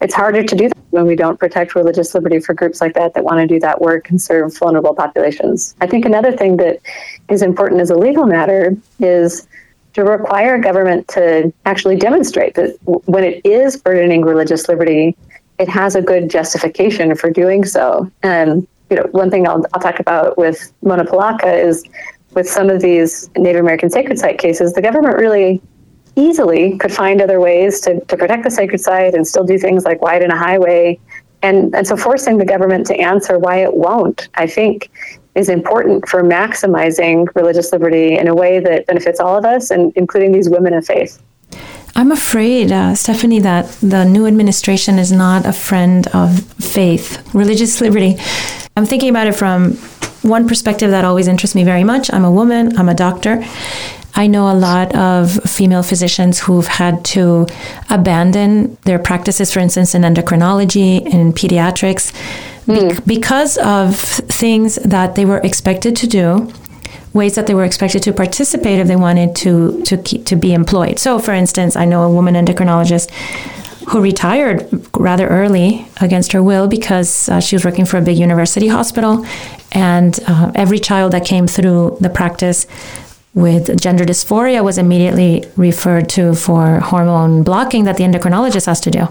[SPEAKER 3] it's harder to do that when we don't protect religious liberty for groups like that that want to do that work and serve vulnerable populations. I think another thing that is important as a legal matter is to require government to actually demonstrate that when it is burdening religious liberty, it has a good justification for doing so. And you know, one thing I'll, I'll talk about with Mona Polacca is with some of these Native American sacred site cases, the government really easily could find other ways to, to protect the sacred site and still do things like widen a highway. And, and so forcing the government to answer why it won't, I think, is important for maximizing religious liberty in a way that benefits all of us, and including these women of faith.
[SPEAKER 1] I'm afraid, uh, Stephanie, that the new administration is not a friend of faith, religious liberty. I'm thinking about it from one perspective that always interests me very much. I'm a woman, I'm a doctor. I know a lot of female physicians who've had to abandon their practices, for instance, in endocrinology and pediatrics, mm. be- because of things that they were expected to do ways that they were expected to participate if they wanted to to keep, to be employed. So, for instance, I know a woman endocrinologist who retired rather early against her will because uh, she was working for a big university hospital, and uh, every child that came through the practice with gender dysphoria was immediately referred to for hormone blocking that the endocrinologist has to do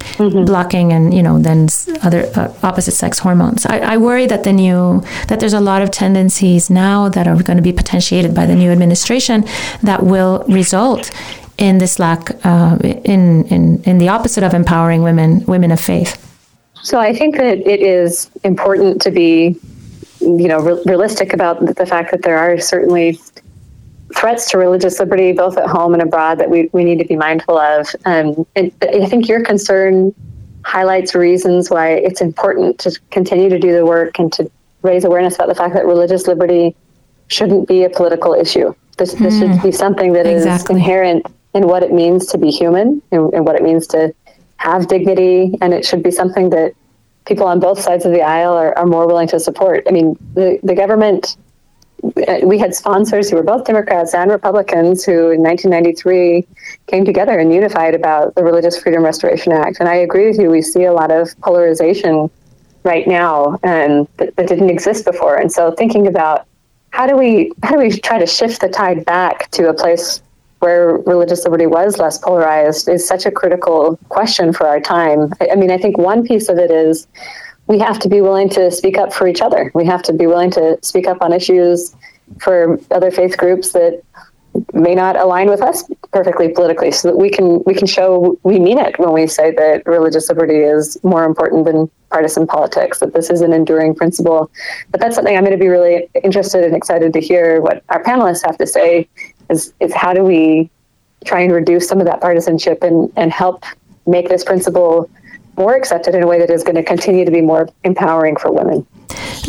[SPEAKER 1] mm-hmm. blocking and you know then other uh, opposite sex hormones. I, I, worry that the new that there's a lot of tendencies now that are going to be potentiated by the new administration that will result in this lack uh, in, in in the opposite of empowering women women of faith.
[SPEAKER 3] So I think that it is important to be you know re- realistic about the fact that there are certainly threats to religious liberty, both at home and abroad, that we, we need to be mindful of. Um, and I think your concern highlights reasons why it's important to continue to do the work and to raise awareness about the fact that religious liberty shouldn't be a political issue. This, this mm, should be something that exactly. is inherent in what it means to be human and, and what it means to have dignity. And it should be something that people on both sides of the aisle are, are more willing to support. I mean, the, the government Uh, we had sponsors who were both Democrats and Republicans who in 1993 came together and unified about the Religious Freedom Restoration Act. And I agree with you, we see a lot of polarization right now and that, that didn't exist before. And so thinking about how do we how do we try to shift the tide back to a place where religious liberty was less polarized is such a critical question for our time. I, I mean, I think one piece of it is we have to be willing to speak up for each other. We have to be willing to speak up on issues for other faith groups that may not align with us perfectly politically so that we can we can show we mean it when we say that religious liberty is more important than partisan politics that this is an enduring principle but that's something i'm going to be really interested and excited to hear what our panelists have to say is is how do we try and reduce some of that partisanship and and help make this principle more accepted in a way that is going to continue to be more empowering for women.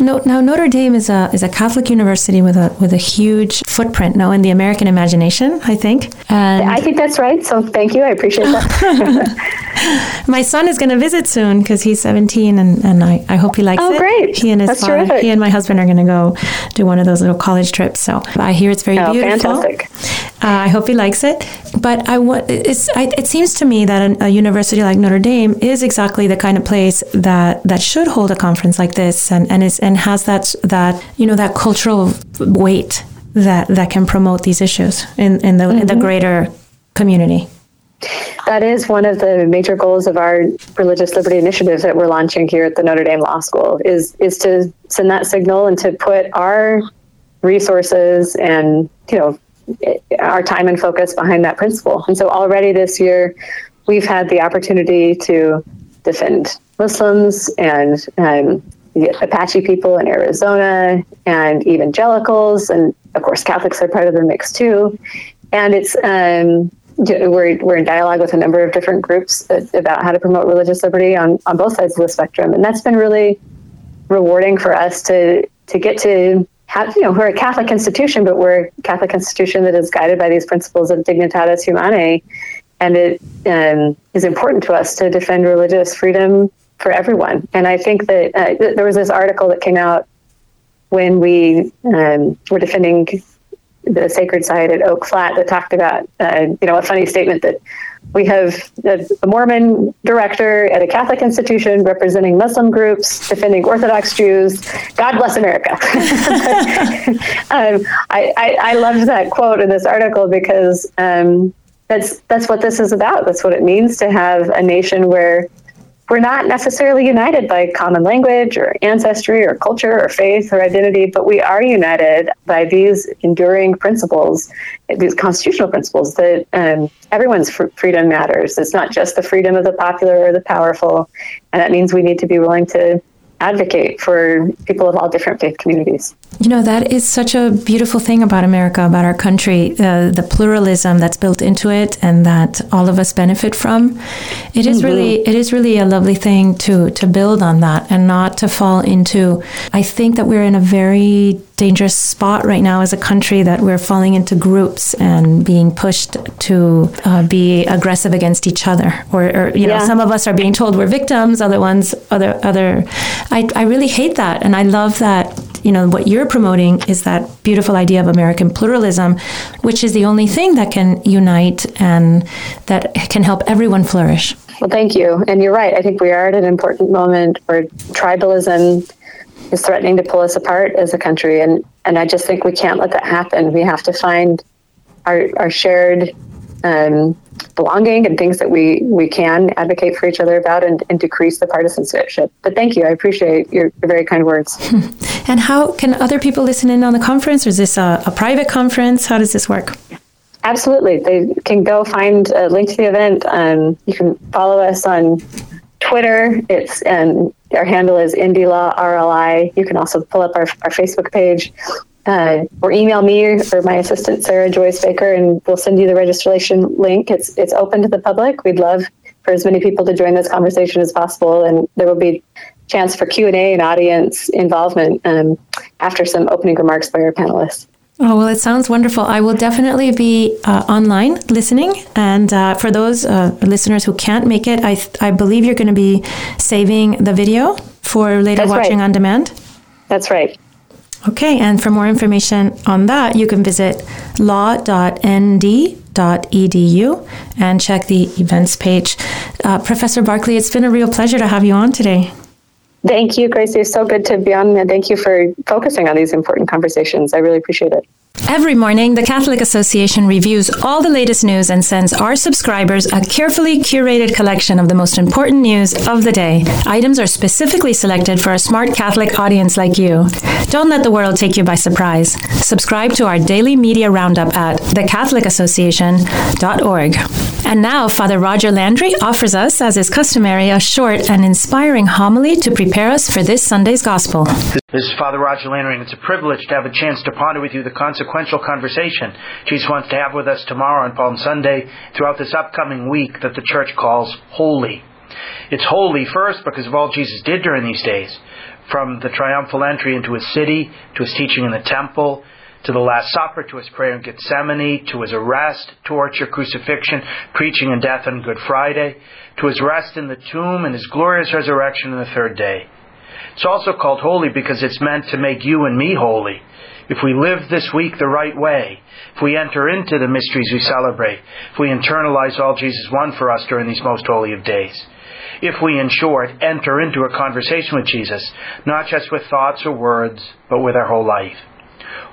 [SPEAKER 1] No, now Notre Dame is a is a Catholic university with a with a huge footprint now in the American imagination, I think.
[SPEAKER 3] And I think that's right. So thank you. I appreciate that.
[SPEAKER 1] My son is going to visit soon because he's 17, and, and I, I hope he likes
[SPEAKER 3] oh,
[SPEAKER 1] it.
[SPEAKER 3] Oh, great!
[SPEAKER 1] He and his
[SPEAKER 3] that's
[SPEAKER 1] father,
[SPEAKER 3] terrific.
[SPEAKER 1] he and my husband are going to go do one of those little college trips. So I hear it's very
[SPEAKER 3] oh,
[SPEAKER 1] beautiful.
[SPEAKER 3] Fantastic.
[SPEAKER 1] Uh, I hope he likes it. But I want it's I, it seems to me that a, a university like Notre Dame is exactly the kind of place that that should hold a conference like this, and and is and has that that you know that cultural weight that that can promote these issues in in the, mm-hmm. in the greater community.
[SPEAKER 3] That is one of the major goals of our religious liberty initiative that we're launching here at the Notre Dame Law School is is to send that signal and to put our resources and you know our time and focus behind that principle. And so already this year, we've had the opportunity to defend Muslims and um, Apache people in Arizona and evangelicals, and of course Catholics are part of the mix too. And it's um, we're we're in dialogue with a number of different groups about how to promote religious liberty on on both sides of the spectrum, and that's been really rewarding for us to to get to have, you know, we're a Catholic institution, but we're a Catholic institution that is guided by these principles of dignitatis humanae. And it um, is important to us to defend religious freedom for everyone. And I think that uh, th- there was this article that came out when we um, were defending the sacred site at Oak Flat that talked about, uh, you know, a funny statement that we have a Mormon director at a Catholic institution representing Muslim groups, defending Orthodox Jews. God bless America. um, I, I, I, loved that quote in this article because um, that's that's what this is about. That's what it means to have a nation where we're not necessarily united by common language or ancestry or culture or faith or identity, but we are united by these enduring principles, these constitutional principles that um, everyone's fr- freedom matters. It's not just the freedom of the popular or the powerful, and that means we need to be willing to advocate for people of all different faith communities.
[SPEAKER 1] You know, that is such a beautiful thing about America, about our country, uh, the pluralism that's built into it and that all of us benefit from. It is mm-hmm. really it is really a lovely thing to to build on that and not to fall into I think that we're in a very dangerous spot right now as a country that we're falling into groups and being pushed to uh, be aggressive against each other or, or you know some of us are being told we're victims other ones other other I, I really hate that and I love that you know what you're promoting is that beautiful idea of American pluralism, which is the only thing that can unite and that can help everyone flourish.
[SPEAKER 3] Well, thank you. And you're right. I think we are at an important moment where tribalism is threatening to pull us apart as a country, and and I just think we can't let that happen. We have to find our our shared um, belonging and things that we we can advocate for each other about and, and decrease the partisanship. But thank you. I appreciate your, your very kind words.
[SPEAKER 1] and how can other people listen in on the conference? Or is this a, a private conference? How does this work?
[SPEAKER 3] Absolutely. They can go find a link to the event. Um, you can follow us on Twitter. It's and our handle is NDLawRLI. RLI. You can also pull up our, our Facebook page uh, or email me or my assistant Sarah Joyce Baker, and we'll send you the registration link. It's it's open to the public. We'd love for as many people to join this conversation as possible, and there will be chance for Q and A and audience involvement um, after some opening remarks by our panelists.
[SPEAKER 1] Oh, well, it sounds wonderful. I will definitely be uh, online listening. And uh, for those uh, listeners who can't make it, I, I believe you're going to be saving the video for later That's watching right. on demand.
[SPEAKER 3] That's right.
[SPEAKER 1] Okay, and for more information on that, you can visit law.nd.edu and check the events page. Uh, Professor Barclay, it's been a real pleasure to have you on today.
[SPEAKER 3] Thank you, Grazie. It's so good to be on, and thank you for focusing on these important conversations. I really appreciate it.
[SPEAKER 1] Every morning, the Catholic Association reviews all the latest news and sends our subscribers a carefully curated collection of the most important news of the day. Items are specifically selected for a smart Catholic audience like you. Don't let the world take you by surprise. Subscribe to our daily media roundup at thecatholicAssociation.org. And now, Father Roger Landry offers us, as is customary, a short and inspiring homily to prepare us for this Sunday's Gospel.
[SPEAKER 4] This is Father Roger Landry, and it's a privilege to have a chance to ponder with you the consequential conversation Jesus wants to have with us tomorrow on Palm Sunday throughout this upcoming week that the Church calls holy. It's holy first because of all Jesus did during these days, from the triumphal entry into his city, to his teaching in the temple, to the Last Supper, to his prayer in Gethsemane, to his arrest, torture, crucifixion, preaching and death on Good Friday, to his rest in the tomb and his glorious resurrection on the third day. It's also called holy because it's meant to make you and me holy. If we live this week the right way, if we enter into the mysteries we celebrate, if we internalize all Jesus won for us during these most holy of days, if we, in short, enter into a conversation with Jesus, not just with thoughts or words, but with our whole life.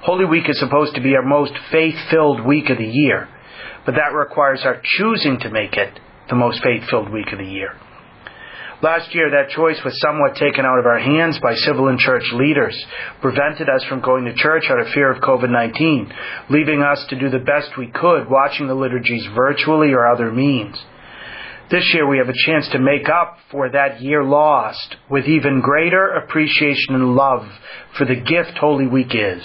[SPEAKER 4] Holy Week is supposed to be our most faith filled week of the year, but that requires our choosing to make it the most faith filled week of the year. Last year, that choice was somewhat taken out of our hands by civil and church leaders, prevented us from going to church out of fear of COVID 19, leaving us to do the best we could watching the liturgies virtually or other means. This year, we have a chance to make up for that year lost with even greater appreciation and love for the gift Holy Week is.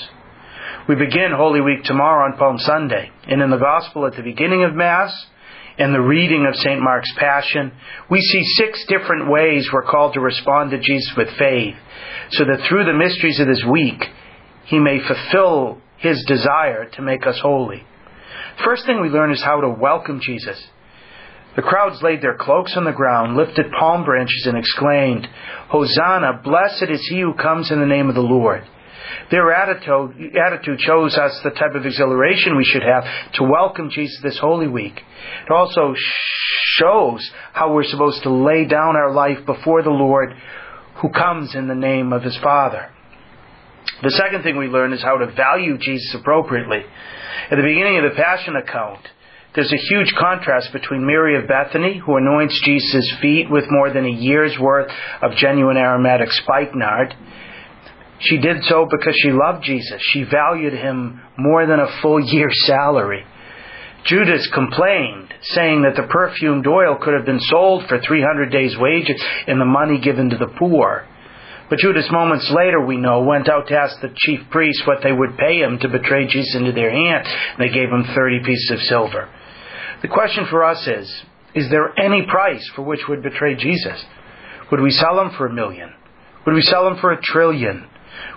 [SPEAKER 4] We begin Holy Week tomorrow on Palm Sunday, and in the Gospel at the beginning of Mass, in the reading of St. Mark's Passion, we see six different ways we're called to respond to Jesus with faith, so that through the mysteries of this week, he may fulfill his desire to make us holy. First thing we learn is how to welcome Jesus. The crowds laid their cloaks on the ground, lifted palm branches, and exclaimed, Hosanna, blessed is he who comes in the name of the Lord. Their attitude, attitude shows us the type of exhilaration we should have to welcome Jesus this Holy Week. It also shows how we're supposed to lay down our life before the Lord who comes in the name of his Father. The second thing we learn is how to value Jesus appropriately. At the beginning of the Passion account, there's a huge contrast between Mary of Bethany, who anoints Jesus' feet with more than a year's worth of genuine aromatic spikenard. She did so because she loved Jesus. She valued him more than a full year's salary. Judas complained, saying that the perfumed oil could have been sold for 300 days' wages and the money given to the poor. But Judas, moments later, we know, went out to ask the chief priests what they would pay him to betray Jesus into their hands. They gave him 30 pieces of silver. The question for us is, is there any price for which we would betray Jesus? Would we sell him for a million? Would we sell him for a trillion?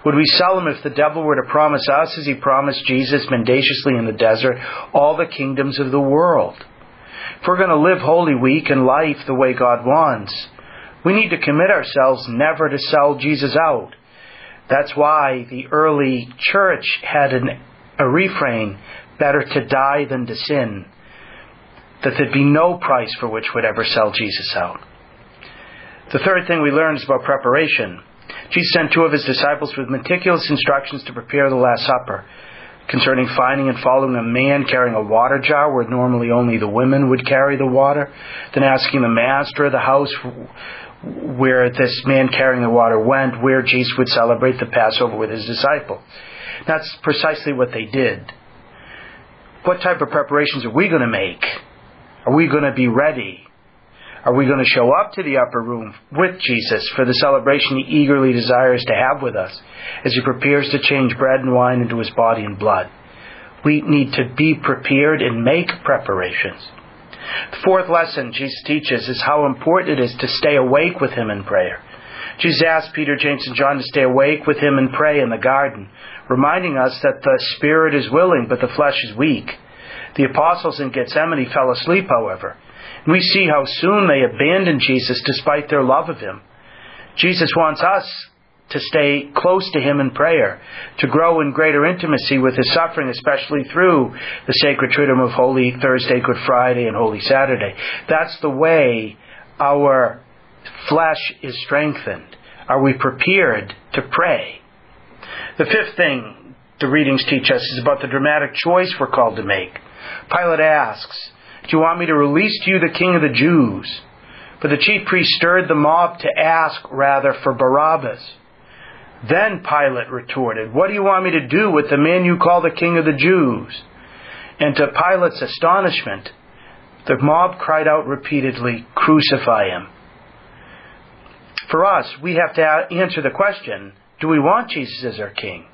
[SPEAKER 4] Would we sell him if the devil were to promise us, as he promised Jesus mendaciously in the desert, all the kingdoms of the world? If we're going to live Holy Week and life the way God wants, we need to commit ourselves never to sell Jesus out. That's why the early church had an, a refrain better to die than to sin that there'd be no price for which would ever sell Jesus out. The third thing we learn is about preparation. Jesus sent two of his disciples with meticulous instructions to prepare the Last Supper concerning finding and following a man carrying a water jar where normally only the women would carry the water, then asking the master of the house where this man carrying the water went, where Jesus would celebrate the Passover with his disciple. That's precisely what they did. What type of preparations are we going to make are we going to be ready? Are we going to show up to the upper room with Jesus for the celebration he eagerly desires to have with us as he prepares to change bread and wine into his body and blood? We need to be prepared and make preparations. The fourth lesson Jesus teaches is how important it is to stay awake with him in prayer. Jesus asked Peter, James, and John to stay awake with him and pray in the garden, reminding us that the spirit is willing, but the flesh is weak. The apostles in Gethsemane fell asleep, however. We see how soon they abandon Jesus despite their love of him. Jesus wants us to stay close to Him in prayer, to grow in greater intimacy with His suffering, especially through the sacred triduum of Holy Thursday, Good Friday, and Holy Saturday. That's the way our flesh is strengthened. Are we prepared to pray? The fifth thing the readings teach us is about the dramatic choice we're called to make. Pilate asks, Do you want me to release to you the king of the Jews? But the chief priest stirred the mob to ask rather for Barabbas. Then Pilate retorted, What do you want me to do with the man you call the king of the Jews? And to Pilate's astonishment, the mob cried out repeatedly, Crucify him. For us, we have to answer the question do we want Jesus as our king?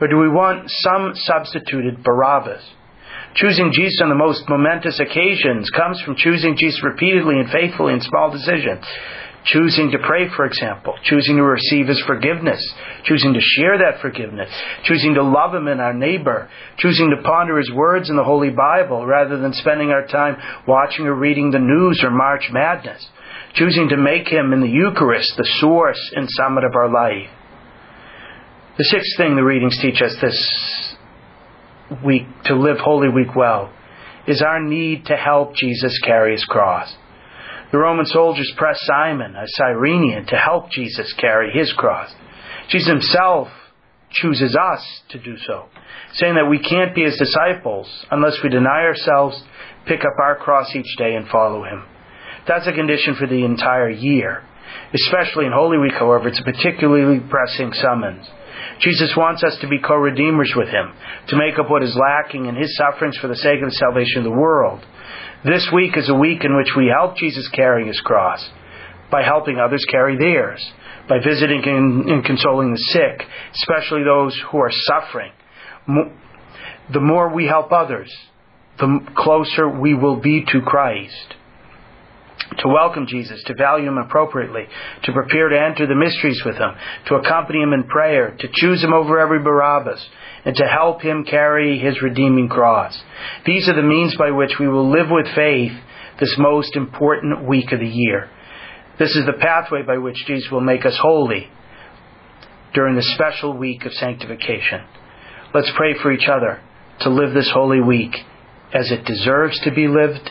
[SPEAKER 4] Or do we want some substituted Barabbas? Choosing Jesus on the most momentous occasions comes from choosing Jesus repeatedly and faithfully in small decisions. Choosing to pray, for example, choosing to receive His forgiveness, choosing to share that forgiveness, choosing to love Him and our neighbor, choosing to ponder His words in the Holy Bible rather than spending our time watching or reading the news or March Madness, choosing to make Him in the Eucharist the source and summit of our life. The sixth thing the readings teach us this week, to live Holy Week well, is our need to help Jesus carry his cross. The Roman soldiers pressed Simon, a Cyrenian, to help Jesus carry his cross. Jesus himself chooses us to do so, saying that we can't be his disciples unless we deny ourselves, pick up our cross each day, and follow him. That's a condition for the entire year. Especially in Holy Week, however, it's a particularly pressing summons. Jesus wants us to be co redeemers with Him, to make up what is lacking in His sufferings for the sake of the salvation of the world. This week is a week in which we help Jesus carry His cross by helping others carry theirs, by visiting and, consoling the sick, especially those who are suffering. The more we help others, the closer we will be to Christ to welcome Jesus, to value Him appropriately, to prepare to enter the mysteries with Him, to accompany Him in prayer, to choose Him over every Barabbas, and to help Him carry His redeeming cross. These are the means by which we will live with faith this most important week of the year. This is the pathway by which Jesus will make us holy during the special week of sanctification. Let's pray for each other to live this holy week as it deserves to be lived